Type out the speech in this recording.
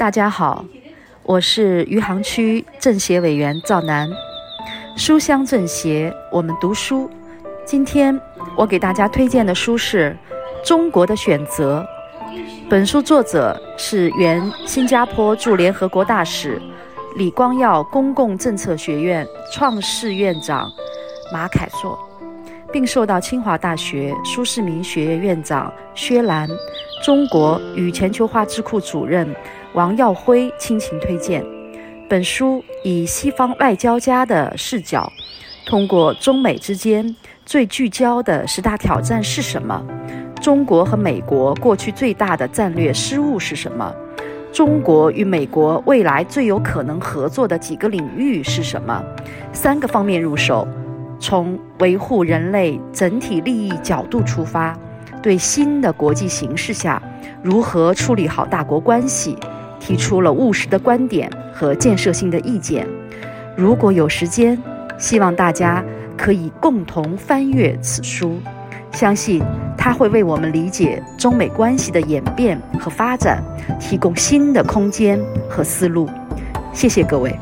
大家好，我是余杭区政协委员赵楠。书香政协，我们读书。今天我给大家推荐的书是《中国的选择》。本书作者是原新加坡驻联合国大使、李光耀公共政策学院创世院长马凯硕，并受到清华大学苏世民学院院长薛兰、中国与全球化智库主任王耀辉倾情推荐。本书以西方外交家的视角，通过中美之间最聚焦的十大挑战是什么？中国和美国过去最大的战略失误是什么？中国与美国未来最有可能合作的几个领域是什么？三个方面入手，从维护人类整体利益角度出发，对新的国际形势下如何处理好大国关系。提出了务实的观点和建设性的意见。如果有时间，希望大家可以共同翻阅此书，相信它会为我们理解中美关系的演变和发展提供新的空间和思路。谢谢各位。